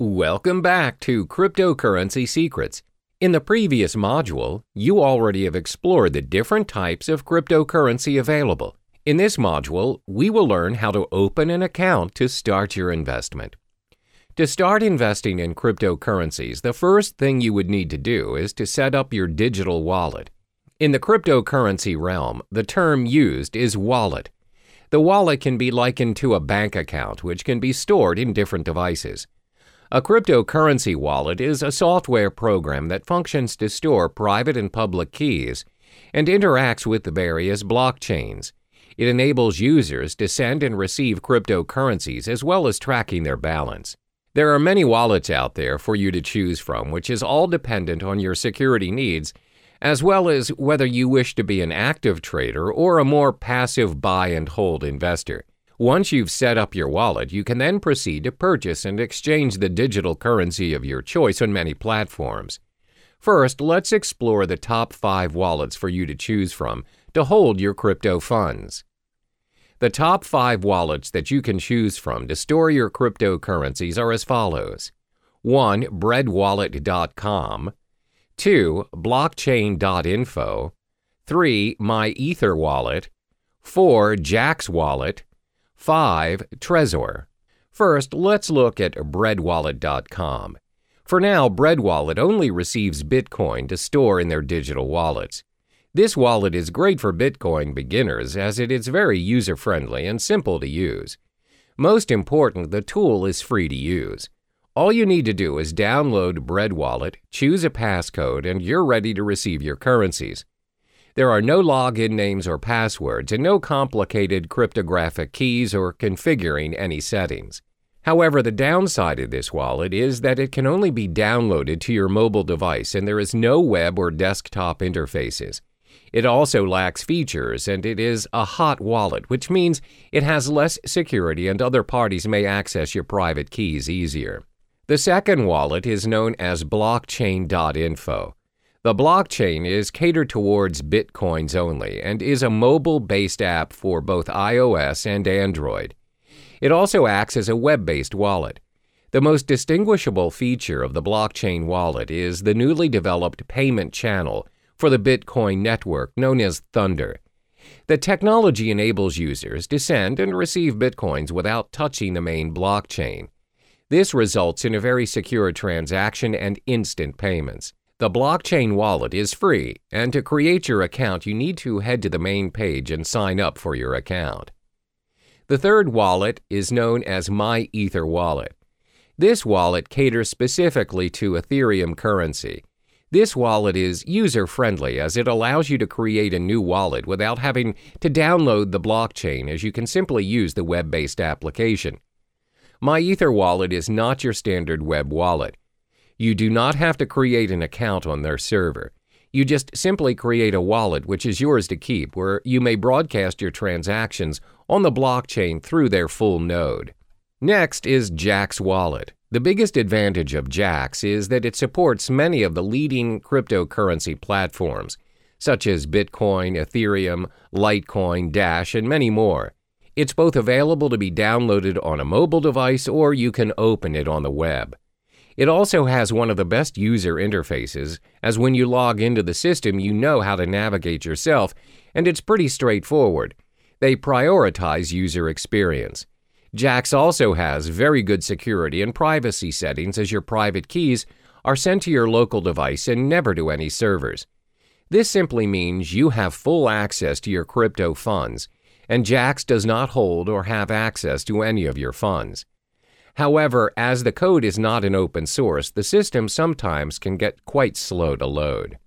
Welcome back to Cryptocurrency Secrets. In the previous module, you already have explored the different types of cryptocurrency available. In this module, we will learn how to open an account to start your investment. To start investing in cryptocurrencies, the first thing you would need to do is to set up your digital wallet. In the cryptocurrency realm, the term used is wallet. The wallet can be likened to a bank account, which can be stored in different devices. A cryptocurrency wallet is a software program that functions to store private and public keys and interacts with the various blockchains. It enables users to send and receive cryptocurrencies as well as tracking their balance. There are many wallets out there for you to choose from, which is all dependent on your security needs, as well as whether you wish to be an active trader or a more passive buy and hold investor. Once you've set up your wallet, you can then proceed to purchase and exchange the digital currency of your choice on many platforms. First, let's explore the top five wallets for you to choose from to hold your crypto funds. The top five wallets that you can choose from to store your cryptocurrencies are as follows 1. Breadwallet.com, 2. Blockchain.info, 3. MyEtherWallet, 4. Jaxx Wallet, 5. Trezor. First, let's look at breadwallet.com. For now, Breadwallet only receives Bitcoin to store in their digital wallets. This wallet is great for Bitcoin beginners as it is very user friendly and simple to use. Most important, the tool is free to use. All you need to do is download Breadwallet, choose a passcode, and you're ready to receive your currencies. There are no login names or passwords and no complicated cryptographic keys or configuring any settings. However, the downside of this wallet is that it can only be downloaded to your mobile device and there is no web or desktop interfaces. It also lacks features and it is a hot wallet, which means it has less security and other parties may access your private keys easier. The second wallet is known as blockchain.info. The blockchain is catered towards bitcoins only and is a mobile based app for both iOS and Android. It also acts as a web based wallet. The most distinguishable feature of the blockchain wallet is the newly developed payment channel for the Bitcoin network known as Thunder. The technology enables users to send and receive bitcoins without touching the main blockchain. This results in a very secure transaction and instant payments. The blockchain wallet is free, and to create your account, you need to head to the main page and sign up for your account. The third wallet is known as MyEtherWallet. This wallet caters specifically to Ethereum currency. This wallet is user friendly as it allows you to create a new wallet without having to download the blockchain, as you can simply use the web based application. MyEtherWallet is not your standard web wallet. You do not have to create an account on their server. You just simply create a wallet which is yours to keep, where you may broadcast your transactions on the blockchain through their full node. Next is Jaxx Wallet. The biggest advantage of Jaxx is that it supports many of the leading cryptocurrency platforms, such as Bitcoin, Ethereum, Litecoin, Dash, and many more. It's both available to be downloaded on a mobile device or you can open it on the web. It also has one of the best user interfaces, as when you log into the system, you know how to navigate yourself, and it's pretty straightforward. They prioritize user experience. Jaxx also has very good security and privacy settings as your private keys are sent to your local device and never to any servers. This simply means you have full access to your crypto funds, and Jaxx does not hold or have access to any of your funds. However, as the code is not an open source, the system sometimes can get quite slow to load.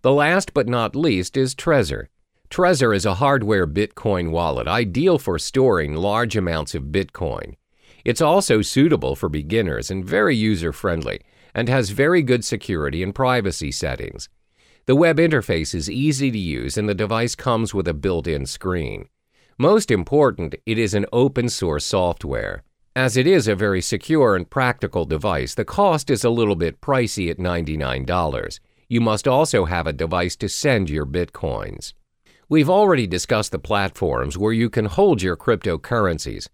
The last but not least is Trezor. Trezor is a hardware Bitcoin wallet ideal for storing large amounts of Bitcoin. It's also suitable for beginners and very user friendly, and has very good security and privacy settings. The web interface is easy to use and the device comes with a built in screen. Most important, it is an open source software. As it is a very secure and practical device, the cost is a little bit pricey at $99. You must also have a device to send your bitcoins. We've already discussed the platforms where you can hold your cryptocurrencies.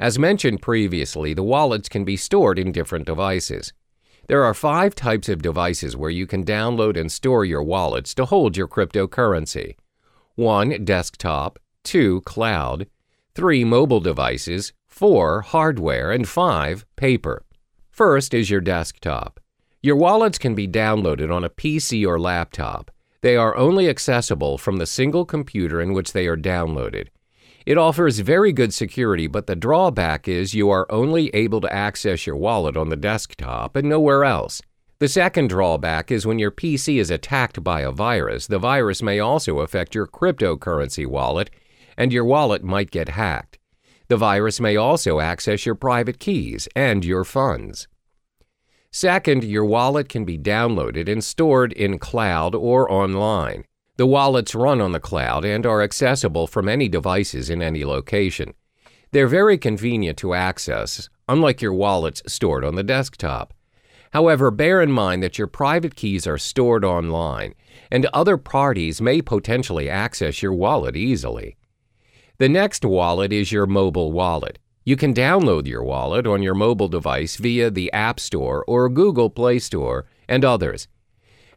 As mentioned previously, the wallets can be stored in different devices. There are five types of devices where you can download and store your wallets to hold your cryptocurrency 1. Desktop, 2. Cloud, 3. Mobile devices, 4. Hardware, and 5. Paper. First is your desktop. Your wallets can be downloaded on a PC or laptop. They are only accessible from the single computer in which they are downloaded. It offers very good security, but the drawback is you are only able to access your wallet on the desktop and nowhere else. The second drawback is when your PC is attacked by a virus, the virus may also affect your cryptocurrency wallet, and your wallet might get hacked. The virus may also access your private keys and your funds. Second, your wallet can be downloaded and stored in cloud or online. The wallets run on the cloud and are accessible from any devices in any location. They're very convenient to access, unlike your wallets stored on the desktop. However, bear in mind that your private keys are stored online, and other parties may potentially access your wallet easily. The next wallet is your mobile wallet. You can download your wallet on your mobile device via the App Store or Google Play Store and others.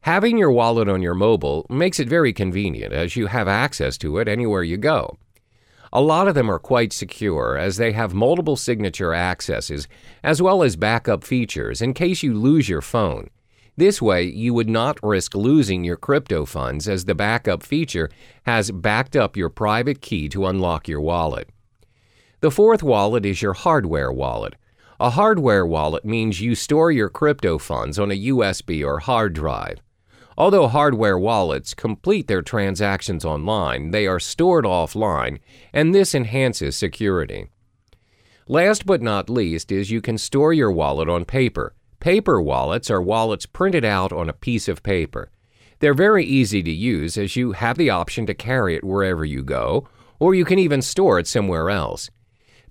Having your wallet on your mobile makes it very convenient as you have access to it anywhere you go. A lot of them are quite secure as they have multiple signature accesses as well as backup features in case you lose your phone. This way, you would not risk losing your crypto funds as the backup feature has backed up your private key to unlock your wallet. The fourth wallet is your hardware wallet. A hardware wallet means you store your crypto funds on a USB or hard drive. Although hardware wallets complete their transactions online, they are stored offline, and this enhances security. Last but not least is you can store your wallet on paper. Paper wallets are wallets printed out on a piece of paper. They're very easy to use as you have the option to carry it wherever you go, or you can even store it somewhere else.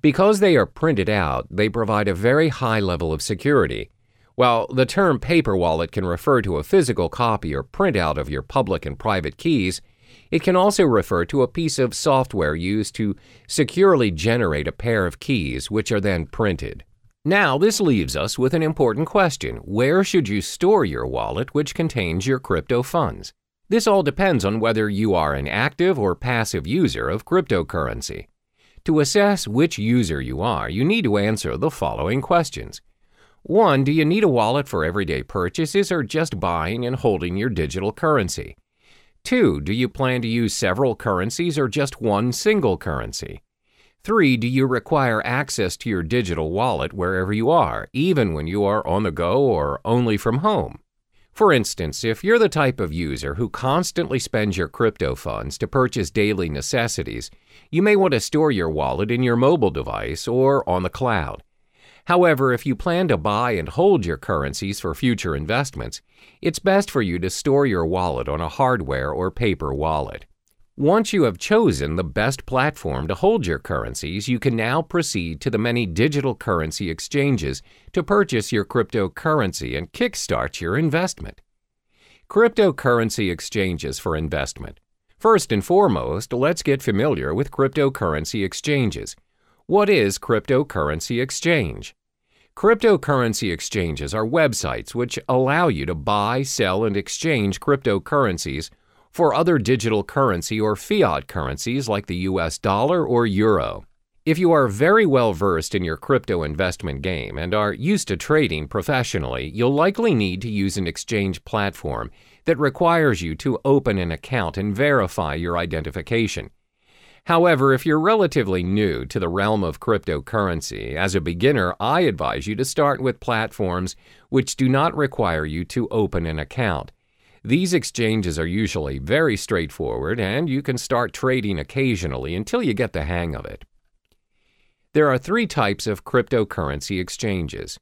Because they are printed out, they provide a very high level of security. While the term paper wallet can refer to a physical copy or printout of your public and private keys, it can also refer to a piece of software used to securely generate a pair of keys, which are then printed. Now, this leaves us with an important question Where should you store your wallet which contains your crypto funds? This all depends on whether you are an active or passive user of cryptocurrency. To assess which user you are, you need to answer the following questions. 1. Do you need a wallet for everyday purchases or just buying and holding your digital currency? 2. Do you plan to use several currencies or just one single currency? 3. Do you require access to your digital wallet wherever you are, even when you are on the go or only from home? For instance, if you're the type of user who constantly spends your crypto funds to purchase daily necessities, you may want to store your wallet in your mobile device or on the cloud. However, if you plan to buy and hold your currencies for future investments, it's best for you to store your wallet on a hardware or paper wallet. Once you have chosen the best platform to hold your currencies, you can now proceed to the many digital currency exchanges to purchase your cryptocurrency and kickstart your investment. Cryptocurrency exchanges for investment. First and foremost, let's get familiar with cryptocurrency exchanges. What is cryptocurrency exchange? Cryptocurrency exchanges are websites which allow you to buy, sell, and exchange cryptocurrencies for other digital currency or fiat currencies like the US dollar or euro. If you are very well versed in your crypto investment game and are used to trading professionally, you'll likely need to use an exchange platform that requires you to open an account and verify your identification. However, if you're relatively new to the realm of cryptocurrency, as a beginner, I advise you to start with platforms which do not require you to open an account. These exchanges are usually very straightforward, and you can start trading occasionally until you get the hang of it. There are three types of cryptocurrency exchanges.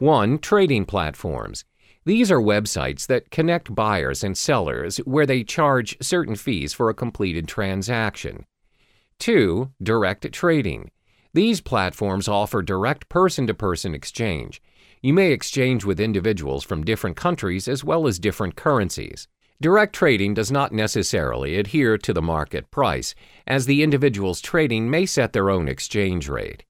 1. Trading platforms. These are websites that connect buyers and sellers where they charge certain fees for a completed transaction. 2. Direct trading. These platforms offer direct person to person exchange. You may exchange with individuals from different countries as well as different currencies. Direct trading does not necessarily adhere to the market price, as the individuals trading may set their own exchange rate.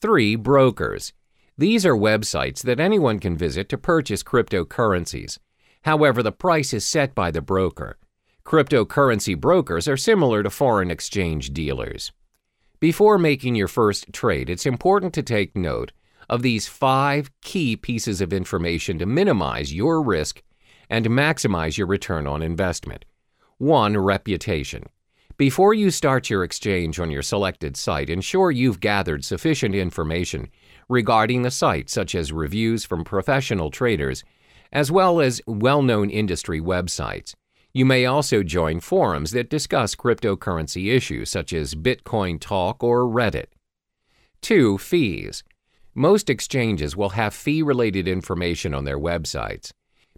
3. Brokers. These are websites that anyone can visit to purchase cryptocurrencies. However, the price is set by the broker. Cryptocurrency brokers are similar to foreign exchange dealers. Before making your first trade, it's important to take note of these five key pieces of information to minimize your risk and maximize your return on investment. 1. Reputation. Before you start your exchange on your selected site, ensure you've gathered sufficient information regarding the site, such as reviews from professional traders, as well as well known industry websites. You may also join forums that discuss cryptocurrency issues such as Bitcoin Talk or Reddit. 2. Fees. Most exchanges will have fee related information on their websites.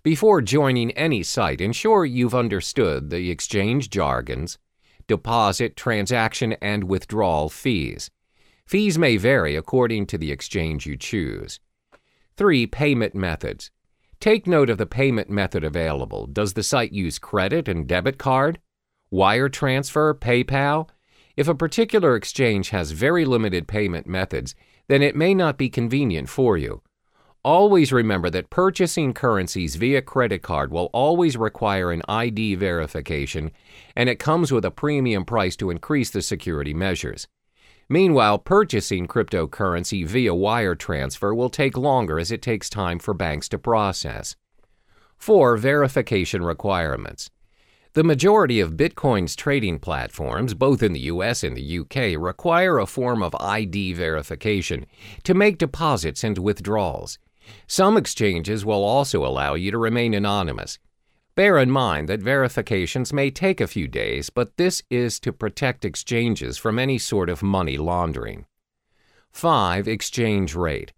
Before joining any site, ensure you've understood the exchange jargons, deposit, transaction, and withdrawal fees. Fees may vary according to the exchange you choose. 3. Payment methods. Take note of the payment method available. Does the site use credit and debit card? Wire transfer? PayPal? If a particular exchange has very limited payment methods, then it may not be convenient for you. Always remember that purchasing currencies via credit card will always require an ID verification, and it comes with a premium price to increase the security measures. Meanwhile, purchasing cryptocurrency via wire transfer will take longer as it takes time for banks to process. 4. Verification requirements. The majority of Bitcoin's trading platforms, both in the US and the UK, require a form of ID verification to make deposits and withdrawals. Some exchanges will also allow you to remain anonymous. Bear in mind that verifications may take a few days, but this is to protect exchanges from any sort of money laundering. 5. Exchange rate.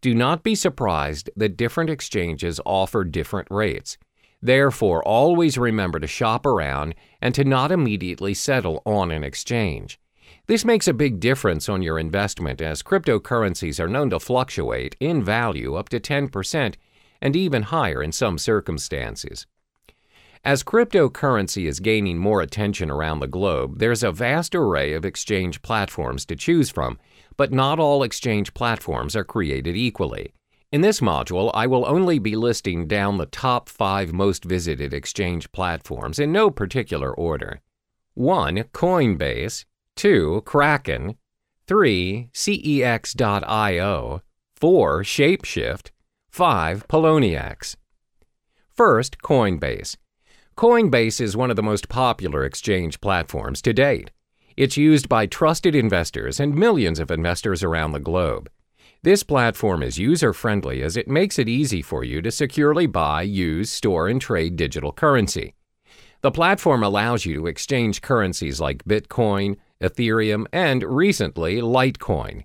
Do not be surprised that different exchanges offer different rates. Therefore, always remember to shop around and to not immediately settle on an exchange. This makes a big difference on your investment as cryptocurrencies are known to fluctuate in value up to 10% and even higher in some circumstances. As cryptocurrency is gaining more attention around the globe, there's a vast array of exchange platforms to choose from, but not all exchange platforms are created equally. In this module, I will only be listing down the top five most visited exchange platforms in no particular order. 1. Coinbase, 2. Kraken, 3. CEX.io, 4. Shapeshift, 5. Poloniex. First, Coinbase. Coinbase is one of the most popular exchange platforms to date. It's used by trusted investors and millions of investors around the globe. This platform is user friendly as it makes it easy for you to securely buy, use, store, and trade digital currency. The platform allows you to exchange currencies like Bitcoin, Ethereum, and recently Litecoin.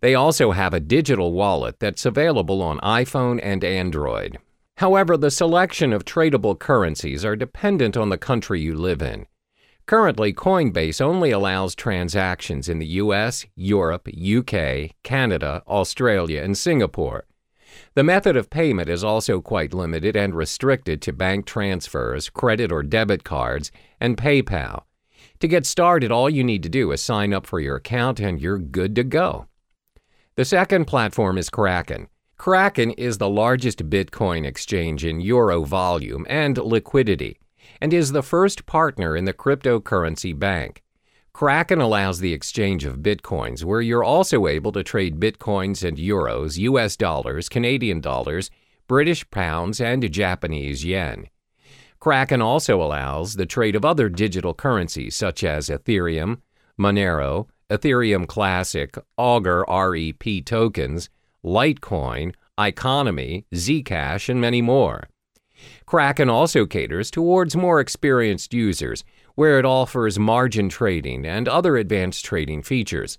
They also have a digital wallet that's available on iPhone and Android. However, the selection of tradable currencies are dependent on the country you live in. Currently, Coinbase only allows transactions in the US, Europe, UK, Canada, Australia, and Singapore. The method of payment is also quite limited and restricted to bank transfers, credit or debit cards, and PayPal. To get started, all you need to do is sign up for your account and you're good to go. The second platform is Kraken. Kraken is the largest Bitcoin exchange in euro volume and liquidity, and is the first partner in the cryptocurrency bank. Kraken allows the exchange of bitcoins, where you're also able to trade bitcoins and euros, US dollars, Canadian dollars, British pounds, and Japanese yen. Kraken also allows the trade of other digital currencies such as Ethereum, Monero, Ethereum Classic, Augur REP tokens, Litecoin, Iconomi, Zcash, and many more. Kraken also caters towards more experienced users, where it offers margin trading and other advanced trading features.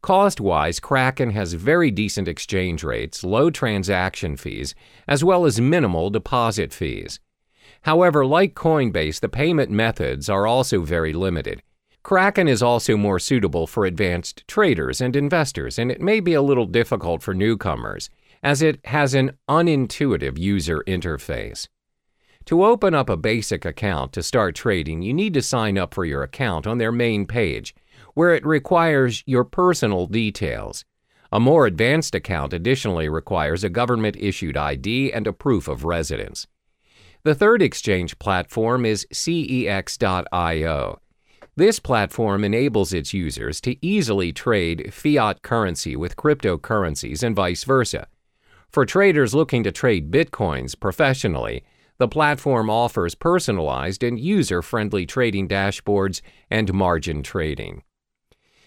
Cost wise, Kraken has very decent exchange rates, low transaction fees, as well as minimal deposit fees. However, like Coinbase, the payment methods are also very limited. Kraken is also more suitable for advanced traders and investors, and it may be a little difficult for newcomers, as it has an unintuitive user interface. To open up a basic account to start trading, you need to sign up for your account on their main page, where it requires your personal details. A more advanced account additionally requires a government issued ID and a proof of residence. The third exchange platform is CEX.io. This platform enables its users to easily trade fiat currency with cryptocurrencies and vice versa. For traders looking to trade bitcoins professionally, the platform offers personalized and user friendly trading dashboards and margin trading.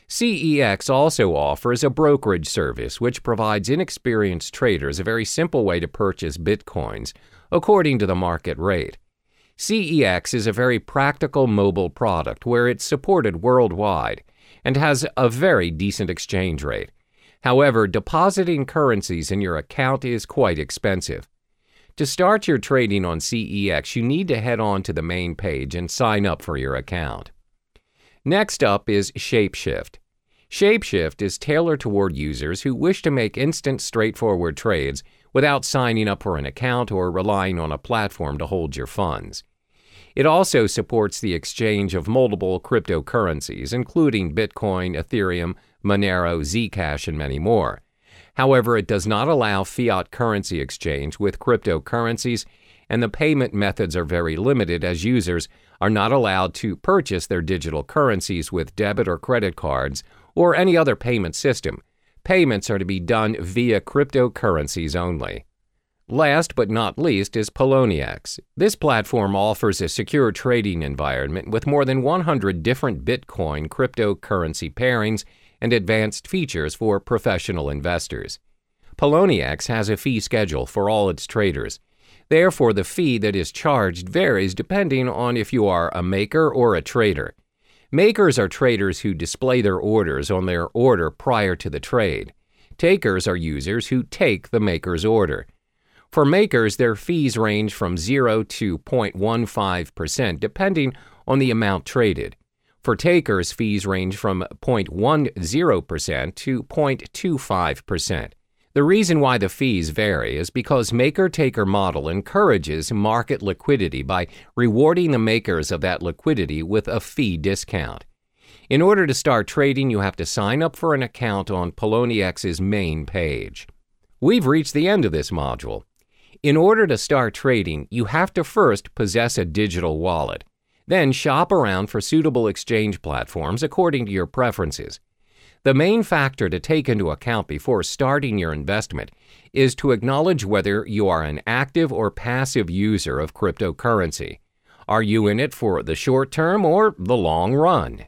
CEX also offers a brokerage service which provides inexperienced traders a very simple way to purchase bitcoins according to the market rate. CEX is a very practical mobile product where it's supported worldwide and has a very decent exchange rate. However, depositing currencies in your account is quite expensive. To start your trading on CEX, you need to head on to the main page and sign up for your account. Next up is Shapeshift. Shapeshift is tailored toward users who wish to make instant, straightforward trades without signing up for an account or relying on a platform to hold your funds. It also supports the exchange of multiple cryptocurrencies, including Bitcoin, Ethereum, Monero, Zcash, and many more. However, it does not allow fiat currency exchange with cryptocurrencies, and the payment methods are very limited as users are not allowed to purchase their digital currencies with debit or credit cards or any other payment system. Payments are to be done via cryptocurrencies only. Last but not least is Poloniex. This platform offers a secure trading environment with more than 100 different Bitcoin cryptocurrency pairings and advanced features for professional investors. Poloniex has a fee schedule for all its traders. Therefore, the fee that is charged varies depending on if you are a maker or a trader. Makers are traders who display their orders on their order prior to the trade. Takers are users who take the maker's order. For makers, their fees range from 0 to 0.15% depending on the amount traded. For takers, fees range from 0.10% to 0.25%. The reason why the fees vary is because maker taker model encourages market liquidity by rewarding the makers of that liquidity with a fee discount. In order to start trading, you have to sign up for an account on Poloniex's main page. We've reached the end of this module. In order to start trading, you have to first possess a digital wallet. Then shop around for suitable exchange platforms according to your preferences. The main factor to take into account before starting your investment is to acknowledge whether you are an active or passive user of cryptocurrency. Are you in it for the short term or the long run?